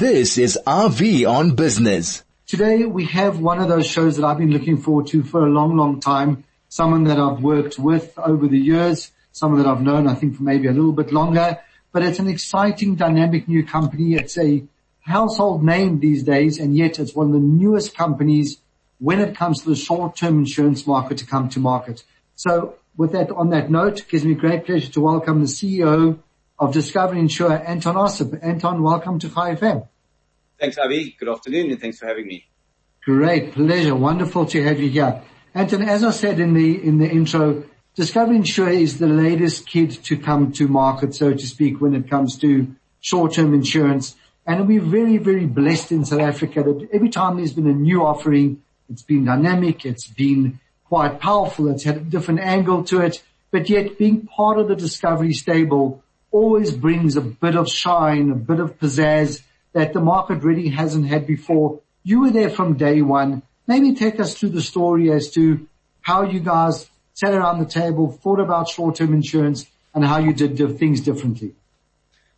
This is Avi on Business. Today we have one of those shows that I've been looking forward to for a long, long time. Someone that I've worked with over the years, someone that I've known I think for maybe a little bit longer, but it's an exciting dynamic new company. It's a household name these days and yet it's one of the newest companies when it comes to the short-term insurance market to come to market. So with that, on that note, it gives me great pleasure to welcome the CEO of Discovery Insure, Anton Ossip. Anton, welcome to Chai FM. Thanks, Avi. Good afternoon and thanks for having me. Great pleasure. Wonderful to have you here. Anton, as I said in the, in the intro, Discovery Insure is the latest kid to come to market, so to speak, when it comes to short-term insurance. And we're very, very blessed in South Africa that every time there's been a new offering, it's been dynamic, it's been quite powerful, it's had a different angle to it, but yet being part of the Discovery stable always brings a bit of shine, a bit of pizzazz that the market really hasn't had before. You were there from day one. Maybe take us through the story as to how you guys sat around the table, thought about short-term insurance and how you did things differently.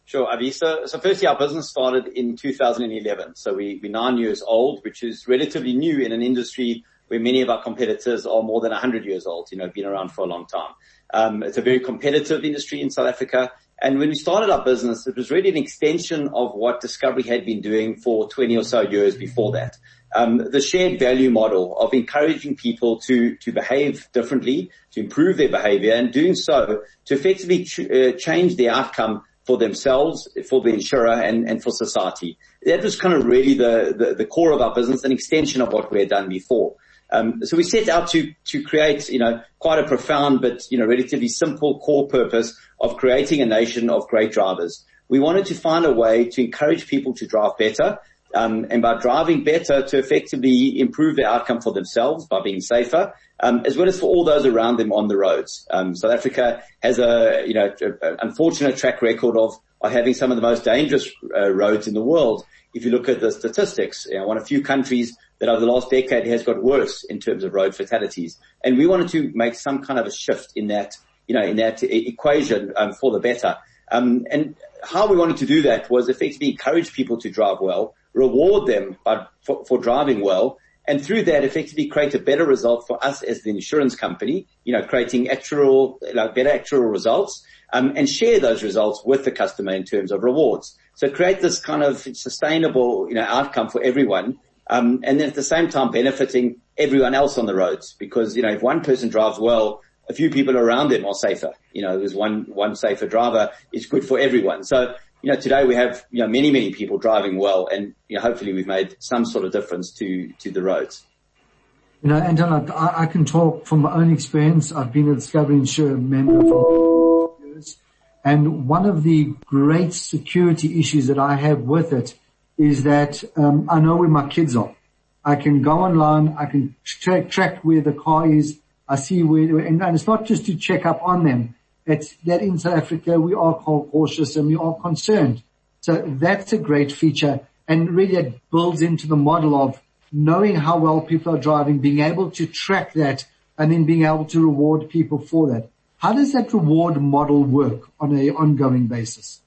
Sure, Avi. So, so firstly, our business started in 2011. So we, we're nine years old, which is relatively new in an industry where many of our competitors are more than 100 years old, you know, been around for a long time. Um, it's a very competitive industry in South Africa. And when we started our business, it was really an extension of what Discovery had been doing for 20 or so years before that. Um, the shared value model of encouraging people to, to behave differently, to improve their behavior and doing so to effectively uh, change the outcome for themselves, for the insurer and, and for society. That was kind of really the, the core of our business, an extension of what we had done before. Um, so we set out to to create, you know, quite a profound but you know relatively simple core purpose of creating a nation of great drivers. We wanted to find a way to encourage people to drive better, um, and by driving better to effectively improve the outcome for themselves by being safer, um, as well as for all those around them on the roads. Um, South Africa has a you know a, a unfortunate track record of of having some of the most dangerous uh, roads in the world. If you look at the statistics, you know, one of few countries that over the last decade has got worse in terms of road fatalities. And we wanted to make some kind of a shift in that, you know, in that equation um, for the better. Um, and how we wanted to do that was effectively encourage people to drive well, reward them for, for driving well, and through that effectively create a better result for us as the insurance company, you know, creating actual, like better actual results, um, and share those results with the customer in terms of rewards. So create this kind of sustainable, you know, outcome for everyone um, and then at the same time benefiting everyone else on the roads because, you know, if one person drives well, a few people around them are safer. You know, there's one, one safer driver is good for everyone. So, you know, today we have, you know, many, many people driving well and, you know, hopefully we've made some sort of difference to, to the roads. You know, Anton, I, I can talk from my own experience. I've been a Discovery Insure member for years. And one of the great security issues that I have with it is that um, I know where my kids are. I can go online. I can track, track where the car is. I see where, and, and it's not just to check up on them. It's that in South Africa we are cautious and we are concerned. So that's a great feature and really it builds into the model of knowing how well people are driving, being able to track that and then being able to reward people for that. How does that reward model work on a ongoing basis?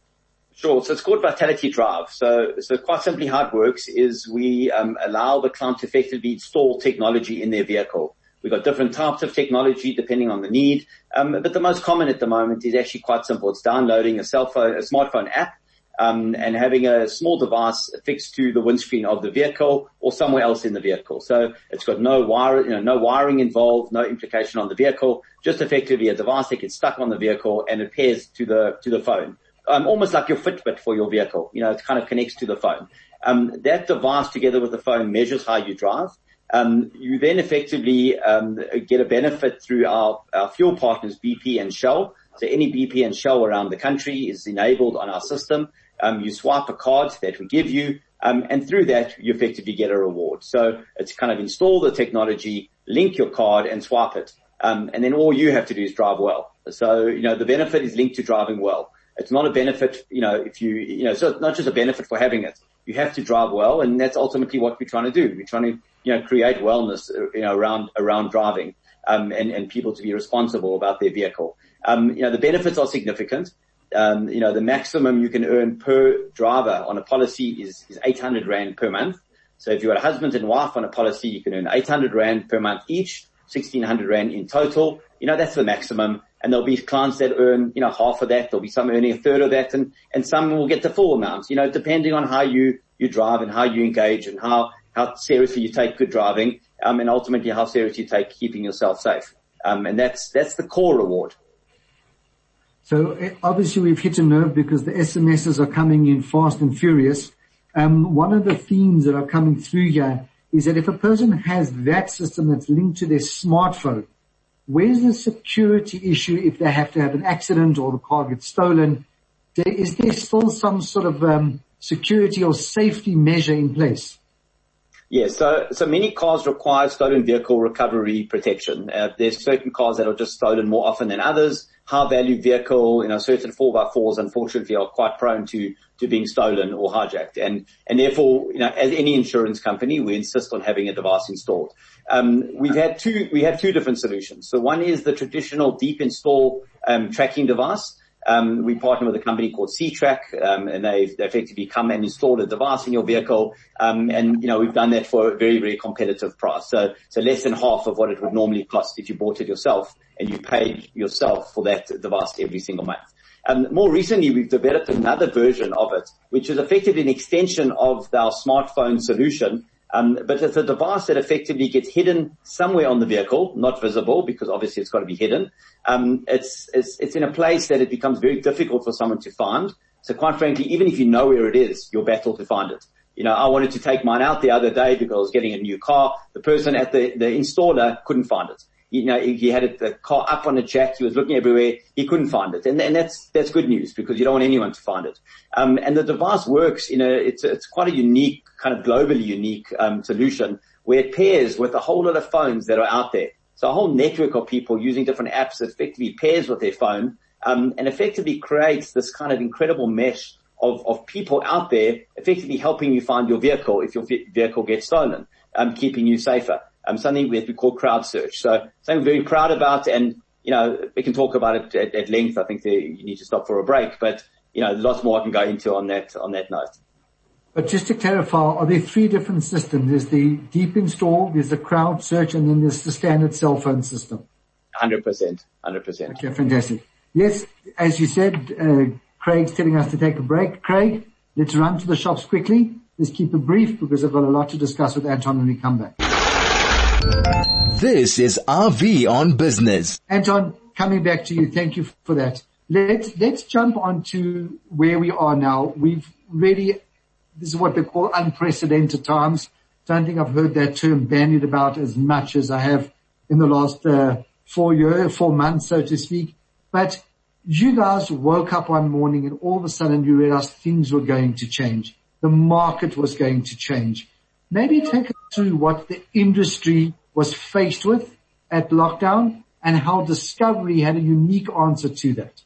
Sure. So it's called Vitality Drive. So, so quite simply how it works is we um, allow the client to effectively install technology in their vehicle. We've got different types of technology depending on the need. Um, but the most common at the moment is actually quite simple. It's downloading a cell phone, a smartphone app, um, and having a small device fixed to the windscreen of the vehicle or somewhere else in the vehicle. So it's got no wire, you know, no wiring involved, no implication on the vehicle, just effectively a device that gets stuck on the vehicle and it pairs to the, to the phone um, almost like your Fitbit for your vehicle. You know, it kind of connects to the phone. Um, that device together with the phone measures how you drive. Um, you then effectively um, get a benefit through our, our fuel partners, BP and Shell. So any BP and Shell around the country is enabled on our system. Um, you swipe a card that we give you, um, and through that you effectively get a reward. So it's kind of install the technology, link your card, and swipe it, um, and then all you have to do is drive well. So you know the benefit is linked to driving well. It's not a benefit, you know, if you, you know, so it's not just a benefit for having it. You have to drive well, and that's ultimately what we're trying to do. We're trying to, you know, create wellness, you know, around around driving, um, and and people to be responsible about their vehicle. Um, you know, the benefits are significant. um, you know, the maximum you can earn per driver on a policy is, is 800 Rand per month. So if you're a husband and wife on a policy, you can earn 800 Rand per month each, 1600 Rand in total. You know, that's the maximum. And there'll be clients that earn, you know, half of that. There'll be some earning a third of that and, and some will get the full amount, you know, depending on how you, you drive and how you engage and how, how seriously you take good driving, um, and ultimately how seriously you take keeping yourself safe. Um, and that's, that's the core reward. So eh, obviously we've hit a nerve because the SMSs are coming in fast and furious. Um, one of the themes that are coming through here is that if a person has that system that's linked to their smartphone, where's the security issue if they have to have an accident or the car gets stolen? Is there still some sort of um, security or safety measure in place? Yes, so so many cars require stolen vehicle recovery protection. Uh, there's certain cars that are just stolen more often than others. High value vehicle, you know, certain four by fours unfortunately are quite prone to to being stolen or hijacked, and and therefore, you know, as any insurance company, we insist on having a device installed. Um, we've had two we have two different solutions. So one is the traditional deep install um, tracking device. Um, we partner with a company called Ctrack, um, and they've, they effectively come and installed a device in your vehicle. Um, and you know we've done that for a very very competitive price. So so less than half of what it would normally cost if you bought it yourself, and you paid yourself for that device every single month. And more recently, we've developed another version of it, which is effectively an extension of our smartphone solution, um, but it's a device that effectively gets hidden somewhere on the vehicle, not visible because obviously it's got to be hidden. Um, it's, it's, it's in a place that it becomes very difficult for someone to find. So quite frankly, even if you know where it is, you'll battle to find it. You know, I wanted to take mine out the other day because I was getting a new car. The person at the, the installer couldn't find it you know, he had the car up on a jack. He was looking everywhere. He couldn't find it. And, and that's, that's good news because you don't want anyone to find it. Um, and the device works in a, it's, it's quite a unique, kind of globally unique, um, solution where it pairs with a whole lot of phones that are out there. So a whole network of people using different apps effectively pairs with their phone, um, and effectively creates this kind of incredible mesh of, of people out there effectively helping you find your vehicle if your vehicle gets stolen, um, keeping you safer um, something we, we call crowd search. So something I'm very proud about and, you know, we can talk about it at, at length. I think the, you need to stop for a break, but, you know, there's lots more I can go into on that, on that note. But just to clarify, are there three different systems? There's the deep install, there's the crowd search, and then there's the standard cell phone system. 100%. 100%. Okay, fantastic. Yes, as you said, uh, Craig's telling us to take a break. Craig, let's run to the shops quickly. Let's keep it brief because I've got a lot to discuss with Anton when we come back. This is Avi on business. Anton, coming back to you. Thank you for that. Let's, let's jump on to where we are now. We've really, this is what they call unprecedented times. Don't think I've heard that term bandied about as much as I have in the last uh, four years, four months, so to speak. But you guys woke up one morning and all of a sudden you realized things were going to change. The market was going to change. Maybe take us through what the industry was faced with at lockdown and how Discovery had a unique answer to that.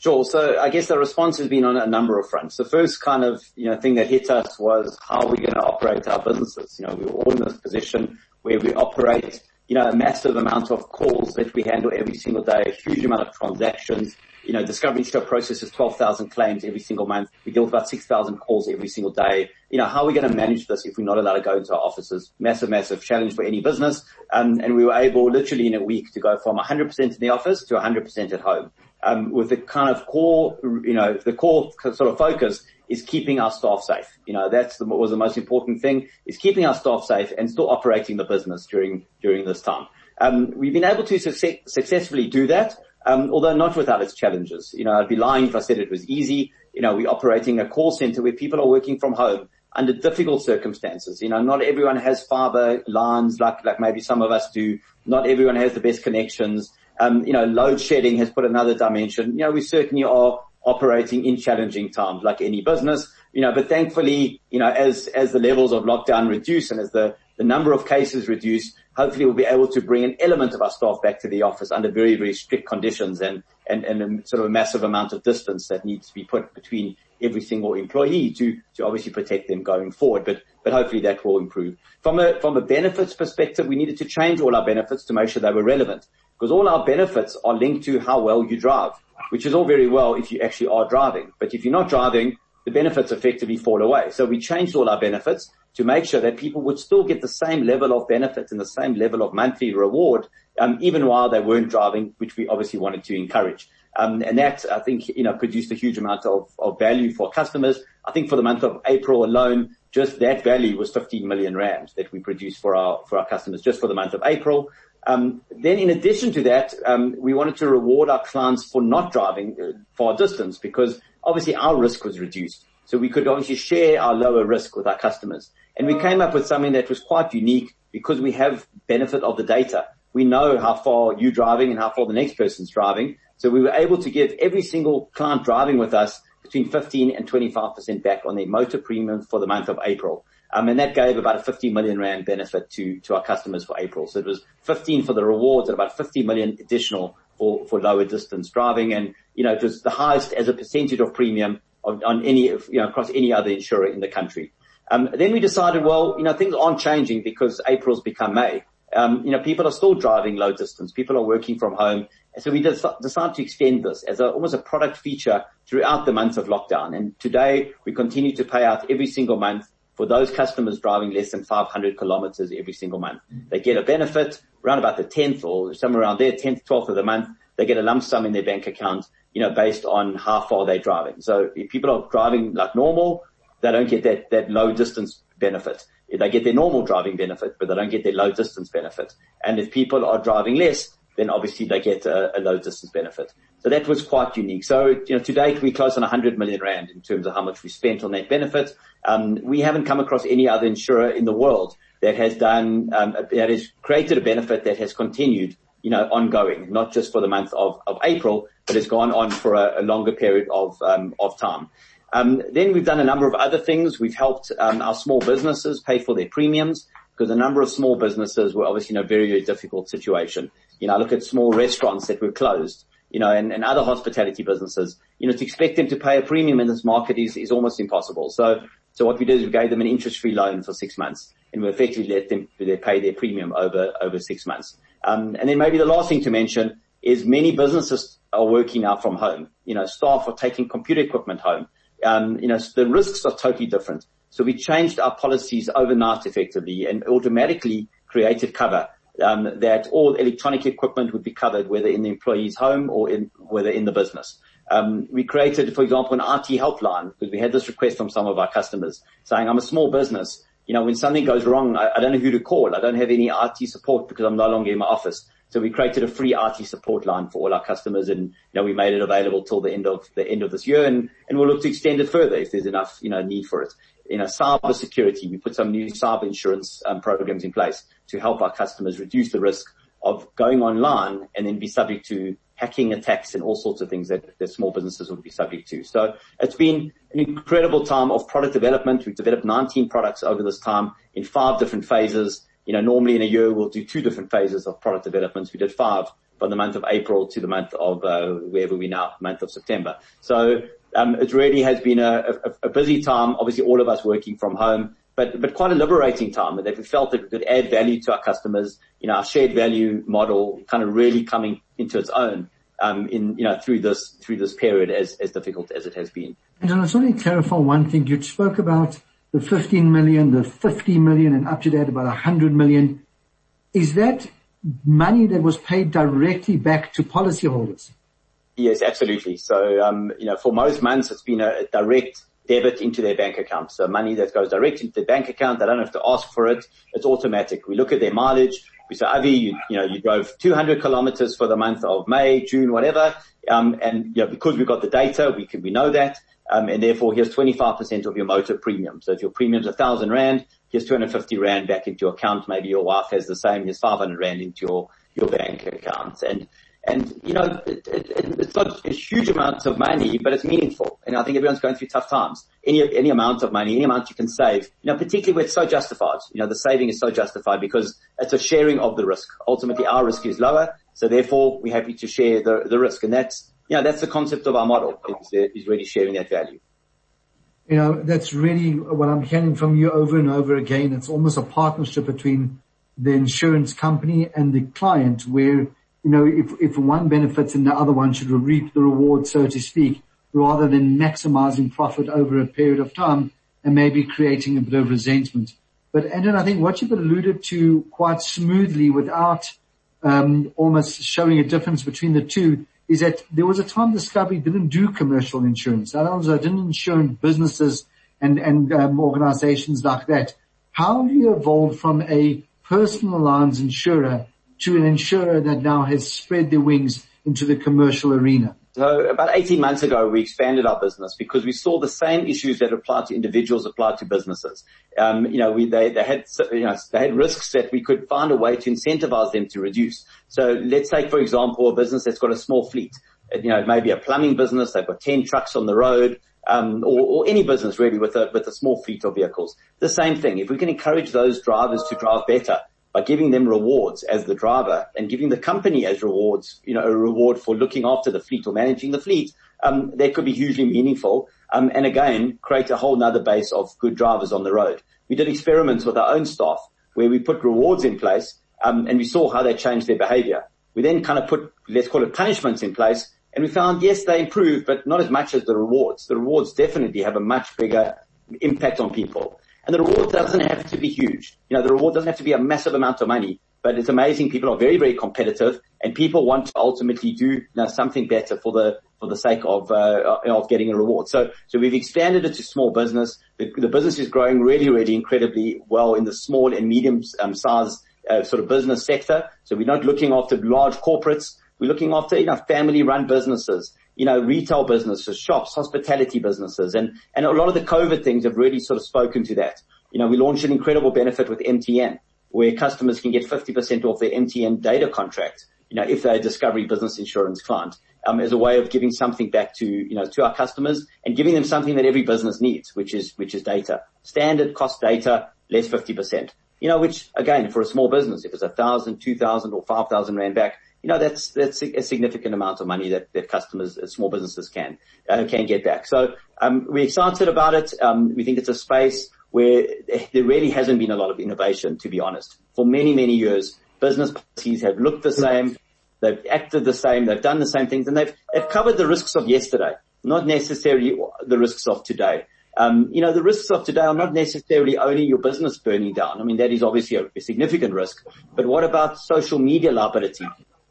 Sure. So I guess the response has been on a number of fronts. The first kind of, you know, thing that hit us was how are we going to operate our businesses? You know, we were all in this position where we operate, you know, a massive amount of calls that we handle every single day, a huge amount of transactions, you know, Discovery Insure processes 12,000 claims every single month. We deal with about 6,000 calls every single day. You know, how are we going to manage this if we're not allowed to go into our offices? Massive, massive challenge for any business. Um, and we were able literally in a week to go from 100% in the office to 100% at home. Um, with the kind of core, you know, the core sort of focus is keeping our staff safe. You know, that's was the most important thing is keeping our staff safe and still operating the business during, during this time. Um, we've been able to success, successfully do that um, although not without its challenges. You know, I'd be lying if I said it was easy. You know, we're operating a call center where people are working from home under difficult circumstances. You know, not everyone has fiber lines like, like maybe some of us do. Not everyone has the best connections. Um, you know, load shedding has put another dimension. You know, we certainly are operating in challenging times like any business, you know, but thankfully, you know, as, as the levels of lockdown reduce and as the, the number of cases reduce, hopefully we'll be able to bring an element of our staff back to the office under very, very strict conditions and, and, and a sort of a massive amount of distance that needs to be put between every single employee to, to obviously protect them going forward. But, but hopefully that will improve. From a, from a benefits perspective, we needed to change all our benefits to make sure they were relevant because all our benefits are linked to how well you drive. which is all very well if you actually are driving. But if you're not driving, the benefits effectively fall away. So we changed all our benefits to make sure that people would still get the same level of benefit and the same level of monthly reward, um, even while they weren't driving, which we obviously wanted to encourage. Um, and that, I think, you know, produced a huge amount of, of value for customers. I think for the month of April alone, just that value was 15 million rand that we produced for our, for our customers just for the month of April. Um, then in addition to that, um, we wanted to reward our clients for not driving uh, far distance because obviously our risk was reduced. So we could obviously share our lower risk with our customers. And we came up with something that was quite unique because we have benefit of the data. We know how far you're driving and how far the next person's driving. So we were able to give every single client driving with us between 15 and 25% back on their motor premium for the month of April. Um, and that gave about a 50 million rand benefit to, to our customers for April. So it was 15 for the rewards and about 50 million additional for, for lower distance driving. And, you know, it was the highest as a percentage of premium on, on any, you know, across any other insurer in the country. Um, then we decided, well, you know, things aren't changing because April's become May. Um, you know, people are still driving low distance. People are working from home. So we decided to extend this as a, almost a product feature throughout the month of lockdown. And today we continue to pay out every single month for those customers driving less than 500 kilometers every single month. They get a benefit around about the 10th or somewhere around there, 10th, 12th of the month. They get a lump sum in their bank account, you know, based on how far they're driving. So if people are driving like normal, they don't get that, that low distance benefit. They get their normal driving benefit, but they don't get their low distance benefit. And if people are driving less, then obviously they get a, a low distance benefit. So that was quite unique. So, you know, to date we close on 100 million rand in terms of how much we spent on that benefit. Um, we haven't come across any other insurer in the world that has done, um, that has created a benefit that has continued, you know, ongoing, not just for the month of, of April, but it's gone on for a, a longer period of, um, of time. Um, then we've done a number of other things. We've helped um, our small businesses pay for their premiums because a number of small businesses were obviously in a very, very difficult situation. You know, look at small restaurants that were closed, you know, and, and other hospitality businesses. You know, to expect them to pay a premium in this market is, is almost impossible. So, so what we did is we gave them an interest-free loan for six months and we effectively let them they pay their premium over, over six months. Um, and then maybe the last thing to mention is many businesses are working now from home. You know, staff are taking computer equipment home. Um, you know, the risks are totally different. So we changed our policies overnight effectively and automatically created cover um, that all electronic equipment would be covered, whether in the employee's home or in, whether in the business. Um, we created, for example, an IT helpline because we had this request from some of our customers saying, "I'm a small business. You know, when something goes wrong, I, I don't know who to call. I don't have any IT support because I'm no longer in my office." So we created a free IT support line for all our customers and, you know, we made it available till the end of the end of this year and, and we'll look to extend it further if there's enough, you know, need for it. You know, cyber security, we put some new cyber insurance um, programs in place to help our customers reduce the risk of going online and then be subject to hacking attacks and all sorts of things that, that small businesses would be subject to. So it's been an incredible time of product development. We've developed 19 products over this time in five different phases you know, normally in a year we'll do two different phases of product developments. We did five from the month of April to the month of uh, wherever we now, month of September. So um, it really has been a, a, a, busy time. Obviously, all of us working from home, but but quite a liberating time. That we felt that we could add value to our customers. You know, our shared value model kind of really coming into its own. Um, in you know through this through this period as as difficult as it has been. And I just want to clarify one thing. You spoke about the 15 million, the 50 million, and up to that about 100 million. Is that money that was paid directly back to policyholders? Yes, absolutely. So, um, you know, for most months, it's been a direct debit into their bank account. So money that goes direct into their bank account. They don't have to ask for it. It's automatic. We look at their mileage. We say, Avi, you, you know, you drove 200 kilometers for the month of May, June, whatever. Um, and, you know, because we've got the data, we can, we know that. Um, and therefore here's 25% of your motor premium. So if your premium's a thousand rand, here's 250 rand back into your account. Maybe your wife has the same. Here's 500 rand into your, your bank account. And, and you know, it, it, it's not a huge amounts of money, but it's meaningful. And I think everyone's going through tough times. Any, any amount of money, any amount you can save, you know, particularly where it's so justified. You know, the saving is so justified because it's a sharing of the risk. Ultimately our risk is lower. So therefore we're happy to share the, the risk. And that's, yeah, that's the concept of our model, is, is really sharing that value. You know, that's really what I'm hearing from you over and over again. It's almost a partnership between the insurance company and the client where you know, if, if one benefits and the other one should reap the reward, so to speak, rather than maximizing profit over a period of time and maybe creating a bit of resentment. But Anton, I think what you've alluded to quite smoothly without um, almost showing a difference between the two is that there was a time Discovery didn't do commercial insurance. That was, I didn't insure businesses and, and um, organizations like that. How have you evolved from a personal lines insurer to an insurer that now has spread their wings into the commercial arena? So about 18 months ago, we expanded our business because we saw the same issues that apply to individuals apply to businesses. Um, you know, we, they, they had, you know, they had risks that we could find a way to incentivize them to reduce. So let's take, for example, a business that's got a small fleet. You know, maybe a plumbing business. They've got 10 trucks on the road. Um, or, or, any business really with a with a small fleet of vehicles. The same thing. If we can encourage those drivers to drive better, by giving them rewards as the driver and giving the company as rewards, you know, a reward for looking after the fleet or managing the fleet, um, that could be hugely meaningful. Um, and again, create a whole nother base of good drivers on the road. We did experiments with our own staff where we put rewards in place, um, and we saw how they changed their behavior. We then kind of put, let's call it punishments in place, and we found, yes, they improved, but not as much as the rewards. The rewards definitely have a much bigger impact on people. And the reward doesn't have to be huge. You know, the reward doesn't have to be a massive amount of money, but it's amazing. People are very, very competitive and people want to ultimately do you know, something better for the, for the sake of, uh, of getting a reward. So, so we've expanded it to small business. The, the business is growing really, really incredibly well in the small and medium um, size uh, sort of business sector. So we're not looking after large corporates. We're looking after, you know, family run businesses you know, retail businesses, shops, hospitality businesses, and, and a lot of the COVID things have really sort of spoken to that. You know, we launched an incredible benefit with MTN where customers can get 50% off their MTN data contract, you know, if they're a Discovery Business Insurance client, um, as a way of giving something back to, you know, to our customers and giving them something that every business needs, which is, which is data. Standard cost data, less 50%. You know, which again, for a small business, if it's a thousand, two thousand or five thousand rand back, you know, that's, that's a significant amount of money that, that customers, small businesses can, uh, can get back. So, um, we're excited about it. Um, we think it's a space where there really hasn't been a lot of innovation, to be honest. For many, many years, business policies have looked the same. They've acted the same. They've done the same things and they've, they've covered the risks of yesterday, not necessarily the risks of today. Um, you know, the risks of today are not necessarily only your business burning down. I mean, that is obviously a, a significant risk, but what about social media liability?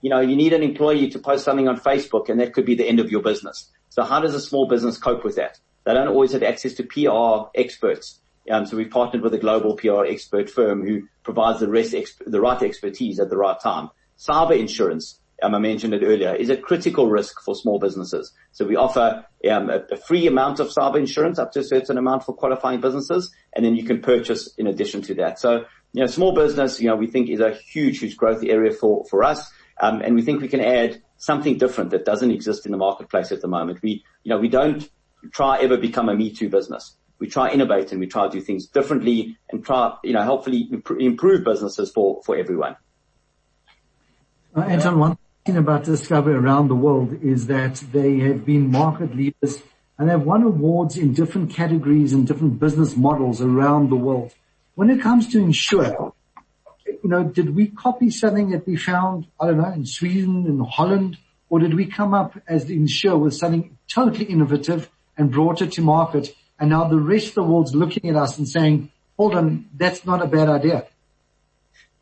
You know, you need an employee to post something on Facebook and that could be the end of your business. So how does a small business cope with that? They don't always have access to PR experts. Um, so we've partnered with a global PR expert firm who provides the rest, exp- the right expertise at the right time. Cyber insurance, um, I mentioned it earlier, is a critical risk for small businesses. So we offer um, a, a, free amount of cyber insurance up to a certain amount for qualifying businesses, and then you can purchase in addition to that. So, you know, small business, you know, we think is a huge, huge growth area for, for us. Um, and we think we can add something different that doesn't exist in the marketplace at the moment. We, you know, we don't try ever become a me too business. We try innovate and we try to do things differently and try, you know, hopefully improve businesses for, for everyone. Uh, Anton, one thing about Discovery around the world is that they have been market leaders and they've won awards in different categories and different business models around the world. When it comes to insure, you know, did we copy something that we found, I don't know, in Sweden, in Holland, or did we come up as the insurer with something totally innovative and brought it to market and now the rest of the world's looking at us and saying, hold on, that's not a bad idea.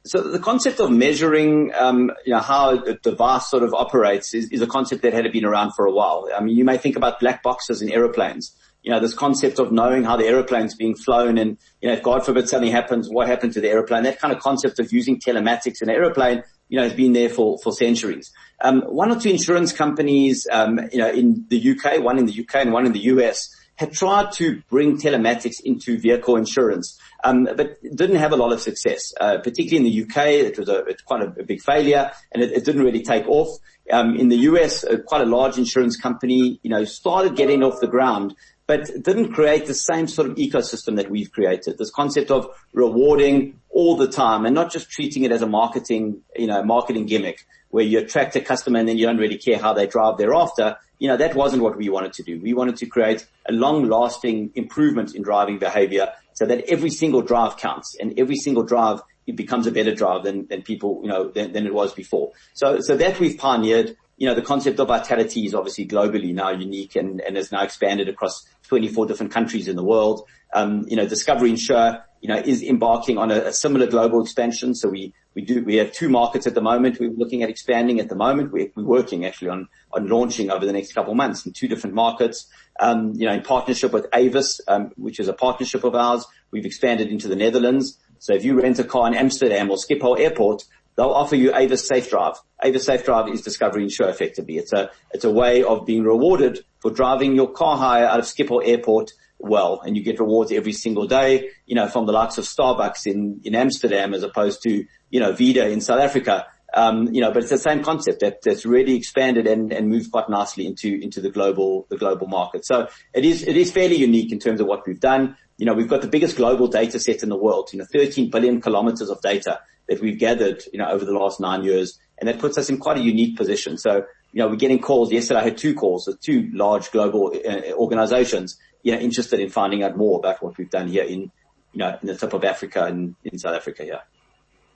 So the concept of measuring, um, you know, how a device sort of operates is, is, a concept that had been around for a while. I mean, you may think about black boxes in aeroplanes you know, this concept of knowing how the aeroplane's being flown and, you know, if God forbid something happens, what happened to the aeroplane? That kind of concept of using telematics in an aeroplane, you know, has been there for, for centuries. Um, one or two insurance companies, um, you know, in the UK, one in the UK and one in the US, had tried to bring telematics into vehicle insurance, um, but didn't have a lot of success. Uh, particularly in the UK, it was a, it's quite a, a, big failure, and it, it didn't really take off. Um, in the US, uh, quite a large insurance company, you know, started getting off the ground, but didn't create the same sort of ecosystem that we've created. This concept of rewarding all the time and not just treating it as a marketing, you know, marketing gimmick where you attract a customer and then you don't really care how they drive thereafter, you know, that wasn't what we wanted to do. We wanted to create a long lasting improvement in driving behavior so that every single drive counts and every single drive it becomes a better drive than, than people, you know, than, than it was before. So, so that we've pioneered you know, the concept of vitality is obviously globally now unique and, and has now expanded across 24 different countries in the world. Um, you know, Discovery Insure, you know, is embarking on a, a, similar global expansion. So we, we do, we have two markets at the moment. We're looking at expanding at the moment. We're, we're working actually on, on launching over the next couple of months in two different markets. Um, you know, in partnership with Avis, um, which is a partnership of ours. We've expanded into the Netherlands. So if you rent a car in Amsterdam or Schiphol Airport, they'll offer you Avis Safe Drive. Avis Safe Drive is Discovery Insure effectively. It's a, it's a way of being rewarded for driving your car hire out of Schiphol Airport well, and you get rewards every single day, you know, from the likes of Starbucks in, in Amsterdam as opposed to, you know, Vida in South Africa. Um, you know, but it's the same concept that, that's really expanded and, and moved quite nicely into, into the global, the global market. So it is, it is fairly unique in terms of what we've done. You know, we've got the biggest global data set in the world, you know, 13 billion kilometers of data that we've gathered, you know, over the last nine years. And that puts us in quite a unique position. So, you know, we're getting calls. Yesterday I had two calls with two large global uh, organizations, you know, interested in finding out more about what we've done here in, you know, in the tip of Africa and in South Africa. Yeah.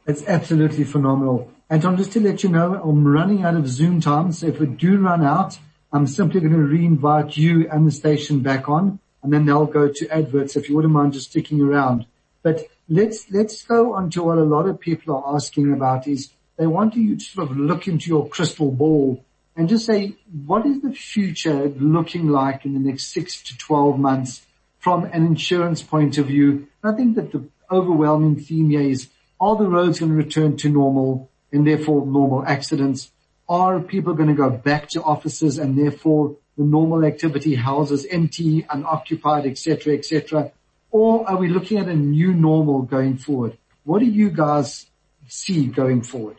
It's absolutely phenomenal. Anton, just to let you know, I'm running out of Zoom time. So if we do run out, I'm simply going to re-invite you and the station back on and then they'll go to adverts if you wouldn't mind just sticking around. But let's, let's go on to what a lot of people are asking about is they want you to sort of look into your crystal ball and just say, what is the future looking like in the next six to 12 months from an insurance point of view? I think that the overwhelming theme here is, are the roads going to return to normal and therefore normal accidents? Are people going to go back to offices and therefore the normal activity houses empty, unoccupied, etc., etc.? or are we looking at a new normal going forward? What do you guys see going forward?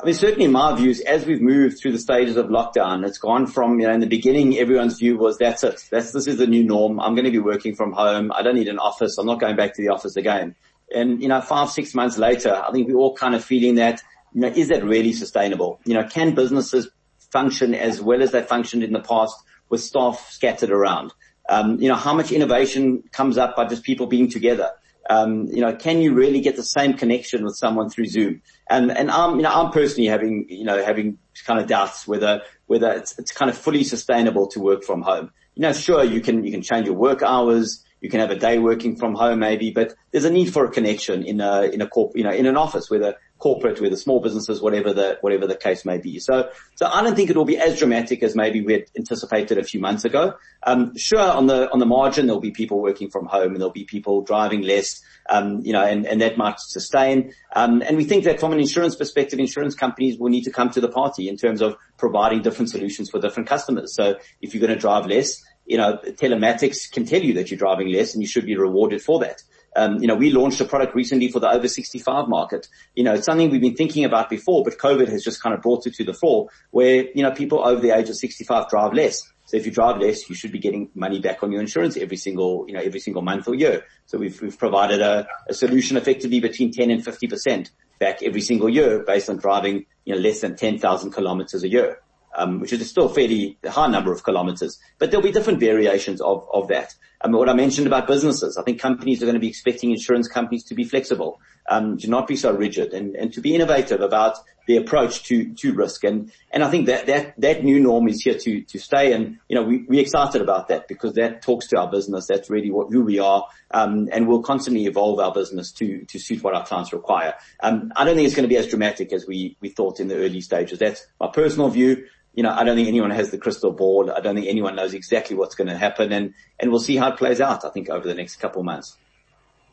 I mean, certainly my views, as we've moved through the stages of lockdown, it's gone from, you know, in the beginning, everyone's view was that's it. That's, this is the new norm. I'm going to be working from home. I don't need an office. I'm not going back to the office again. And, you know, five, six months later, I think we're all kind of feeling that, you know, is that really sustainable? You know, can businesses function as well as they functioned in the past with staff scattered around? Um, you know, how much innovation comes up by just people being together? Um, you know, can you really get the same connection with someone through Zoom? And, and I'm, you know, I'm personally having, you know, having kind of doubts whether, whether it's, it's kind of fully sustainable to work from home. You know, sure, you can, you can change your work hours. You can have a day working from home maybe, but there's a need for a connection in a, in a corp, you know, in an office where the corporate, whether small businesses, whatever the, whatever the case may be. So, so I don't think it will be as dramatic as maybe we had anticipated a few months ago. Um, sure, on the, on the margin, there'll be people working from home and there'll be people driving less, um, you know, and, and that might sustain. Um, and we think that from an insurance perspective, insurance companies will need to come to the party in terms of providing different solutions for different customers. So if you're going to drive less, you know, telematics can tell you that you're driving less and you should be rewarded for that. Um, you know, we launched a product recently for the over 65 market. You know, it's something we've been thinking about before, but COVID has just kind of brought it to the fore where, you know, people over the age of 65 drive less. So if you drive less, you should be getting money back on your insurance every single, you know, every single month or year. So we've, we've provided a, a solution effectively between 10 and 50% back every single year based on driving, you know, less than 10,000 kilometers a year um, which is still a fairly high number of kilometers. But there'll be different variations of, of that. Um, what I mentioned about businesses, I think companies are going to be expecting insurance companies to be flexible, um, to not be so rigid and, and to be innovative about the approach to, to risk. And, and I think that, that, that new norm is here to, to stay. And, you know, we, we're excited about that because that talks to our business. That's really what, who we are. Um, and we'll constantly evolve our business to, to suit what our clients require. Um, I don't think it's going to be as dramatic as we, we thought in the early stages. That's my personal view you know, I don't think anyone has the crystal ball. I don't think anyone knows exactly what's going to happen and, and we'll see how it plays out, I think, over the next couple of months.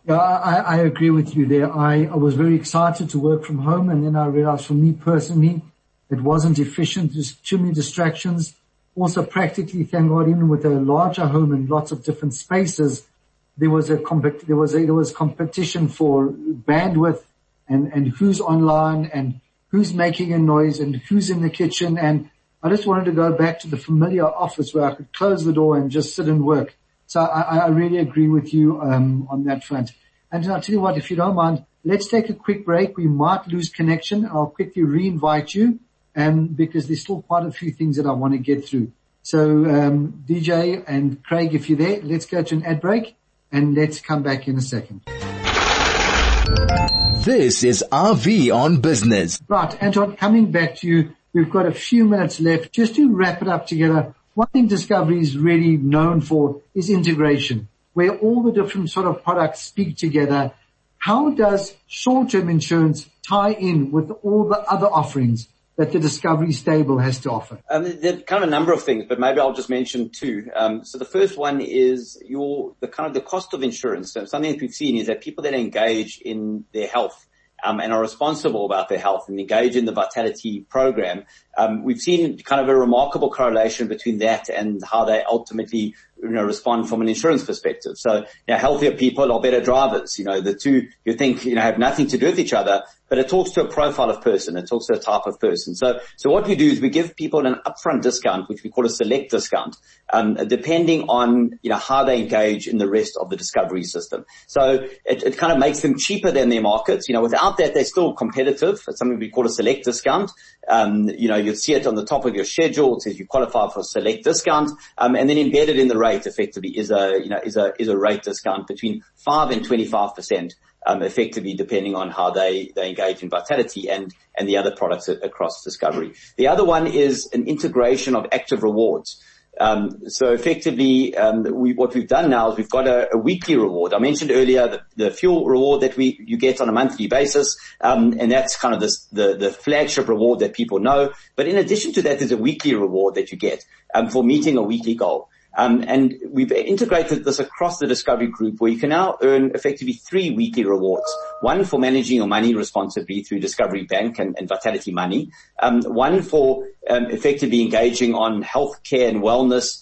Yeah, I, I agree with you there. I, I was very excited to work from home and then I realized for me personally, it wasn't efficient. There's too many distractions. Also practically, thank God, even with a larger home and lots of different spaces, there was a there was a, there was competition for bandwidth and, and who's online and who's making a noise and who's in the kitchen and I just wanted to go back to the familiar office where I could close the door and just sit and work. So I, I really agree with you um, on that front. And I'll tell you what, if you don't mind, let's take a quick break. We might lose connection. I'll quickly re-invite you, um, because there's still quite a few things that I want to get through. So, um, DJ and Craig, if you're there, let's go to an ad break and let's come back in a second. This is Avi on business. Right. Anton, coming back to you, we've got a few minutes left. Just to wrap it up together, one thing Discovery is really known for is integration, where all the different sort of products speak together. How does short-term insurance tie in with all the other offerings that the Discovery stable has to offer? Um, there are kind of a number of things, but maybe I'll just mention two. Um, so the first one is your the kind of the cost of insurance. So something that we've seen is that people that engage in their health um, and are responsible about their health and engage in the Vitality program, um, we've seen kind of a remarkable correlation between that and how they ultimately you know, respond from an insurance perspective. So, you know, healthier people are better drivers. You know, the two you think, you know, have nothing to do with each other, but it talks to a profile of person. It talks to a type of person. So, so what we do is we give people an upfront discount, which we call a select discount, um, depending on, you know, how they engage in the rest of the discovery system. So it, it kind of makes them cheaper than their markets. You know, without that, they're still competitive. It's something we call a select discount. Um, you know, you'll see it on the top of your schedule. It says you qualify for a select discount. Um, and then embedded in the rate effectively is a, you know, is a, is a rate discount between five and 25%. Um, effectively depending on how they, they engage in Vitality and, and the other products across Discovery. The other one is an integration of active rewards. Um, so effectively, um, we, what we've done now is we've got a, a weekly reward. I mentioned earlier the, the, fuel reward that we you get on a monthly basis, um, and that's kind of this, the the flagship reward that people know. But in addition to that, there's a weekly reward that you get um, for meeting a weekly goal. Um, and we've integrated this across the Discovery Group where you can now earn effectively three weekly rewards. One for managing your money responsibly through Discovery Bank and, Vitality Money. Um, one for um, effectively engaging on healthcare and wellness,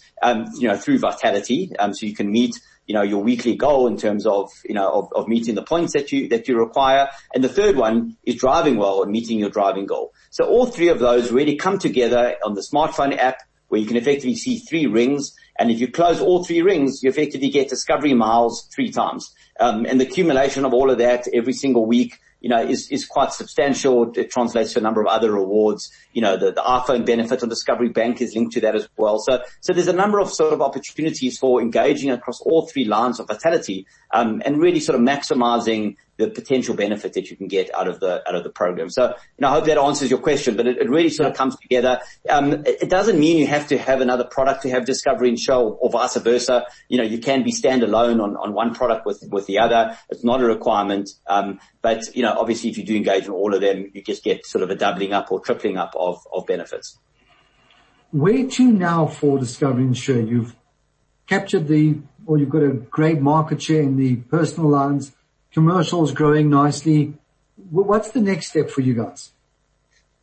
you know, through Vitality. So you can meet you know, your weekly goal in terms of, you know, of, of meeting the points that you, that you require. And the third one is driving well and meeting your driving goal. So all three of those really come together on the smartphone app where you can effectively see three rings and if you close all three rings, you effectively get discovery miles three times. Um, and the accumulation of all of that every single week, you know, is, is quite substantial. It translates to a number of other rewards. You know, the, the iPhone benefit on Discovery Bank is linked to that as well. So, so there's a number of sort of opportunities for engaging across all three lines of vitality, um, and really sort of maximizing the potential benefit that you can get out of the out of the program. So, know, I hope that answers your question, but it, it really sort of comes together. Um, it, it, doesn't mean you have to have another product to have Discovery Insure, or vice versa. You know, you can be standalone on, on one product with with the other. It's not a requirement. Um, but you know, obviously, if you do engage in all of them, you just get sort of a doubling up or tripling up of of benefits. Where to now for Discovery Insure? You've captured the, or you've got a great market share in the personal lines commercials growing nicely. What's the next step for you guys?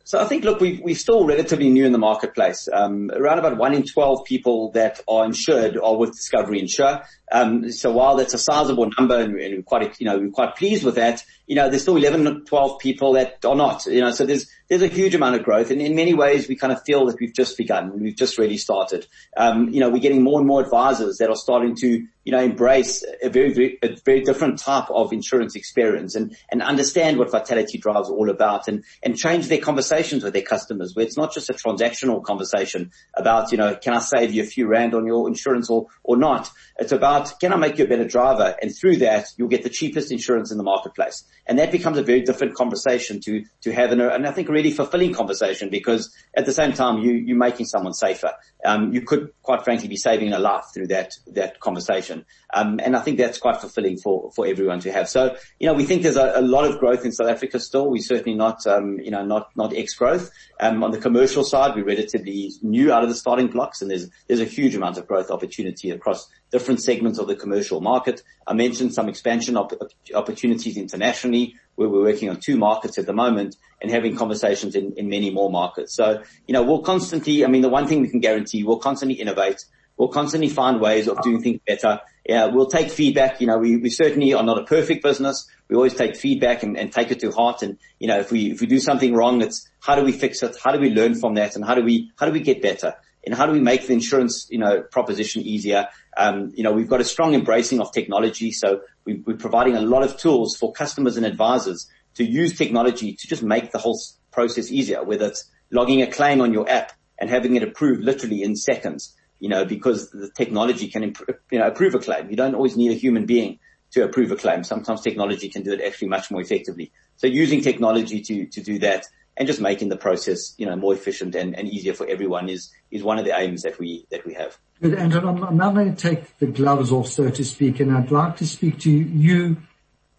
So I think, look, we, we're still relatively new in the marketplace. Um, around about one in 12 people that are insured are with Discovery Insure. Um, so while that's a sizable number and, and we're quite, you know, we're quite pleased with that, you know, there's still 11, 12 people that are not, you know, so there's, there's a huge amount of growth. And in many ways, we kind of feel that we've just begun. We've just really started. Um, you know, we're getting more and more advisors that are starting to, you know, embrace a very, very, a very different type of insurance experience and, and understand what Vitality Drive is all about and, and change their conversations with their customers where it's not just a transactional conversation about, you know, can I save you a few rand on your insurance or, or not? It's about, can I make you a better driver? And through that, you'll get the cheapest insurance in the marketplace. And that becomes a very different conversation to, to have, and, and I think a really fulfilling conversation because at the same time, you, you're making someone safer. Um, you could quite frankly be saving a life through that, that conversation. Um, and I think that's quite fulfilling for, for everyone to have. So, you know, we think there's a, a lot of growth in South Africa still. We're certainly not, um, you know, not, not X growth. Um, on the commercial side, we're relatively new out of the starting blocks and there's, there's a huge amount of growth opportunity across different segments of the commercial market. I mentioned some expansion op- opportunities internationally where we're working on two markets at the moment and having conversations in, many more markets. So, you know, we'll constantly, I mean, the one thing we can guarantee, we'll constantly innovate. We'll constantly find ways of doing things better. Yeah, we'll take feedback. You know, we, we certainly are not a perfect business. We always take feedback and, and take it to heart. And, you know, if we, if we do something wrong, it's how do we fix it? How do we learn from that? And how do we, how do we get better? In how do we make the insurance, you know, proposition easier. Um, you know, we've got a strong embracing of technology. So we, we're providing a lot of tools for customers and advisors to use technology to just make the whole process easier, whether it's logging a claim on your app and having it approved literally in seconds, you know, because the technology can, improve, you know, approve a claim. You don't always need a human being to approve a claim. Sometimes technology can do it actually much more effectively. So using technology to, to do that and just making the process, you know, more efficient and, and easier for everyone is, is one of the aims that we, that we have. Good, Anton, I'm, I'm now going to take the gloves off, so to speak, and I'd like to speak to you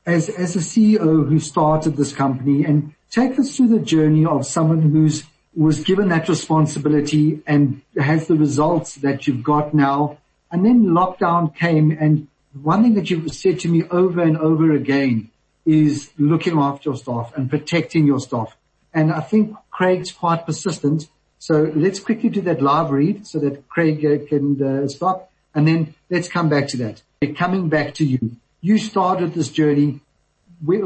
as, as a CEO who started this company and take us through the journey of someone who's was given that responsibility and has the results that you've got now. And then lockdown came and one thing that you've said to me over and over again is looking after your staff and protecting your staff. And I think Craig's quite persistent. So let's quickly do that live read so that Craig uh, can uh, stop and then let's come back to that. Coming back to you. You started this journey we,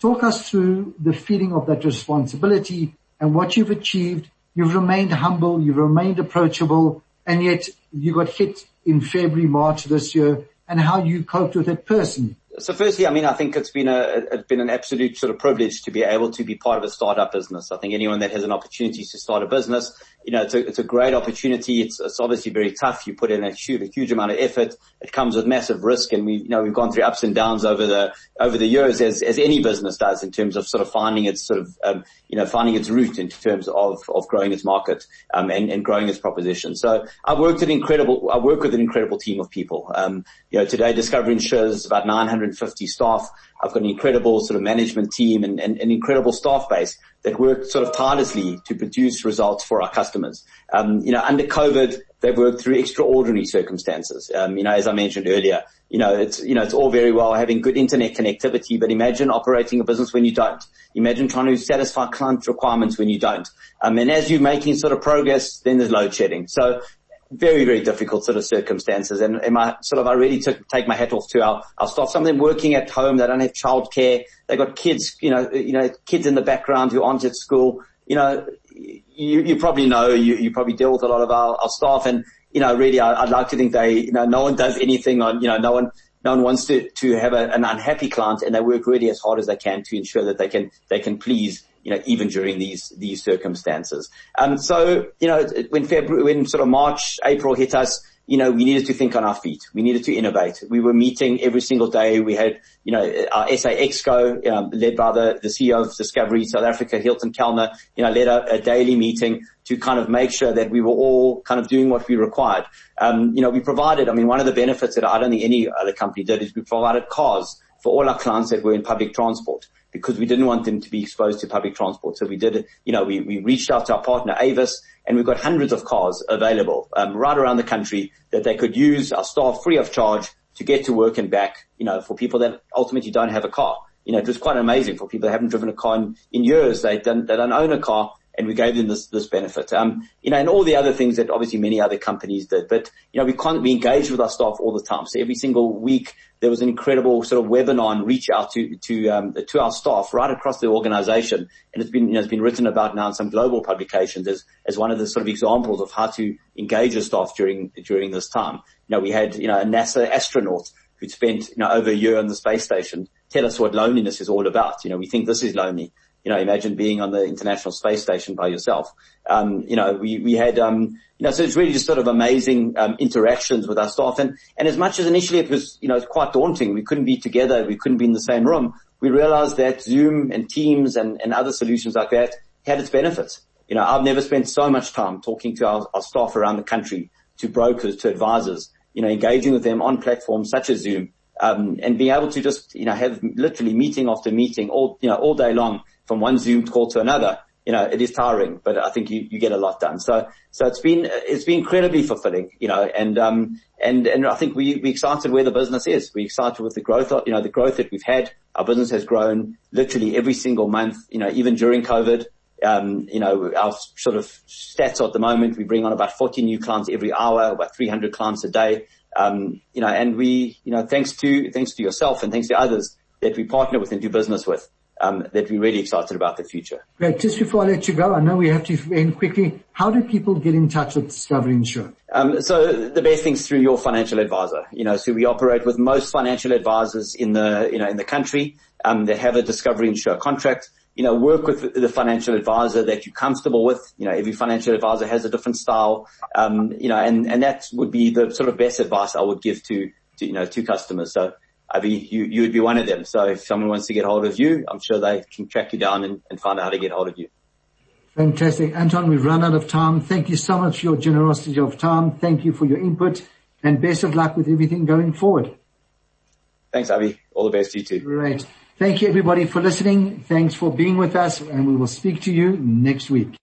talk us through the feeling of that responsibility and what you've achieved. You've remained humble, you've remained approachable, and yet you got hit in February, March this year, and how you coped with it personally. So firstly, I mean, I think it's been a, it's been an absolute sort of privilege to be able to be part of a startup business. I think anyone that has an opportunity to start a business, you know, it's a, it's a great opportunity. It's, it's obviously very tough. You put in a huge, a huge amount of effort. It comes with massive risk. And we, you know, we've gone through ups and downs over the, over the years as, as any business does in terms of sort of finding its sort of, um, you know, finding its route in terms of, of growing its market, um, and, and growing its proposition. So I worked an incredible, I work with an incredible team of people. Um, you know, today Discovery Insures about 950 staff. I've got an incredible sort of management team and, and an incredible staff base that worked sort of tirelessly to produce results for our customers. Um, you know, under COVID, they've worked through extraordinary circumstances. Um, you know, as I mentioned earlier, you know, it's, you know, it's all very well having good internet connectivity, but imagine operating a business when you don't. Imagine trying to satisfy client requirements when you don't. Um, and as you're making sort of progress, then there's load shedding. So very, very difficult sort of circumstances. And, and my sort of, I really took, take my hat off to our, our staff. Some of them working at home. They don't have childcare. They've got kids, you know, you know, kids in the background who aren't at school. You know, you, you probably know, you, you probably deal with a lot of our, our staff and, you know, really I, would like to think they, you know, no one does anything on, you know, no one, no one wants to, to have a, an unhappy client and they work really as hard as they can to ensure that they can, they can please you know, even during these, these circumstances. Um, so, you know, when February, when sort of March, April hit us, you know, we needed to think on our feet. We needed to innovate. We were meeting every single day. We had, you know, our SA Exco, um, led by the, the CEO of Discovery South Africa, Hylton Kallner, you know, led a, a, daily meeting to kind of make sure that we were all kind of doing what we required. Um, you know, we provided, I mean, one of the benefits that I don't think any other company did is we provided cars for all our clients that were in public transport because we didn't want them to be exposed to public transport. So we did, you know, we, we reached out to our partner Avis and we've got hundreds of cars available um, right around the country that they could use our staff free of charge to get to work and back, you know, for people that ultimately don't have a car. You know, it was quite amazing for people that haven't driven a car in, in years. They don't, they don't own a car and we gave them this, this benefit. Um, you know, and all the other things that obviously many other companies did, but you know, we can't, we engage with our staff all the time. So every single week there was an incredible sort of webinar and reach out to, to, um, to our staff right across the organization. And it's been, you know, it's been written about now in some global publications as, as one of the sort of examples of how to engage your staff during, during this time. You know, we had, you know, a NASA astronaut who'd spent, you know, over a year on the space station tell us what loneliness is all about. You know, we think this is lonely you know, imagine being on the International Space Station by yourself. Um, you know, we, we had, um, you know, so it's really just sort of amazing, um, interactions with our staff. And, and as much as initially it was, you know, it's quite daunting. We couldn't be together. We couldn't be in the same room. We realized that Zoom and Teams and, and other solutions like that had its benefits. You know, I've never spent so much time talking to our, our staff around the country, to brokers, to advisors, you know, engaging with them on platforms such as Zoom, um, and being able to just, you know, have literally meeting after meeting all, you know, all day long from one Zoom call to another, you know, it is tiring, but I think you, you get a lot done. So, so it's been, it's been incredibly fulfilling, you know, and, um, and, and I think we, we excited where the business is. We're excited with the growth, you know, the growth that we've had. Our business has grown literally every single month, you know, even during COVID. Um, you know, our sort of stats at the moment, we bring on about 40 new clients every hour, about 300 clients a day. Um, you know, and we, you know, thanks to, thanks to yourself and thanks to others that we partner with and do business with that we're really excited about the future. Great. Just before I let you go, I know we have to end quickly. How do people get in touch with Discovery Insure? Um, so the best thing is through your financial advisor. You know, so we operate with most financial advisors in the, you know, in the country, um, that have a Discovery Insure contract. You know, work with the financial advisor that you're comfortable with. You know, every financial advisor has a different style. Um, you know, and, and that would be the sort of best advice I would give to, to you know, to customers. So Avi, you, you would be one of them. So if someone wants to get hold of you, I'm sure they can track you down and, and find out how to get hold of you. Fantastic. Anton, we've run out of time. Thank you so much for your generosity of time. Thank you for your input and best of luck with everything going forward. Thanks, Avi. All the best to you too. Great. Thank you everybody for listening. Thanks for being with us and we will speak to you next week.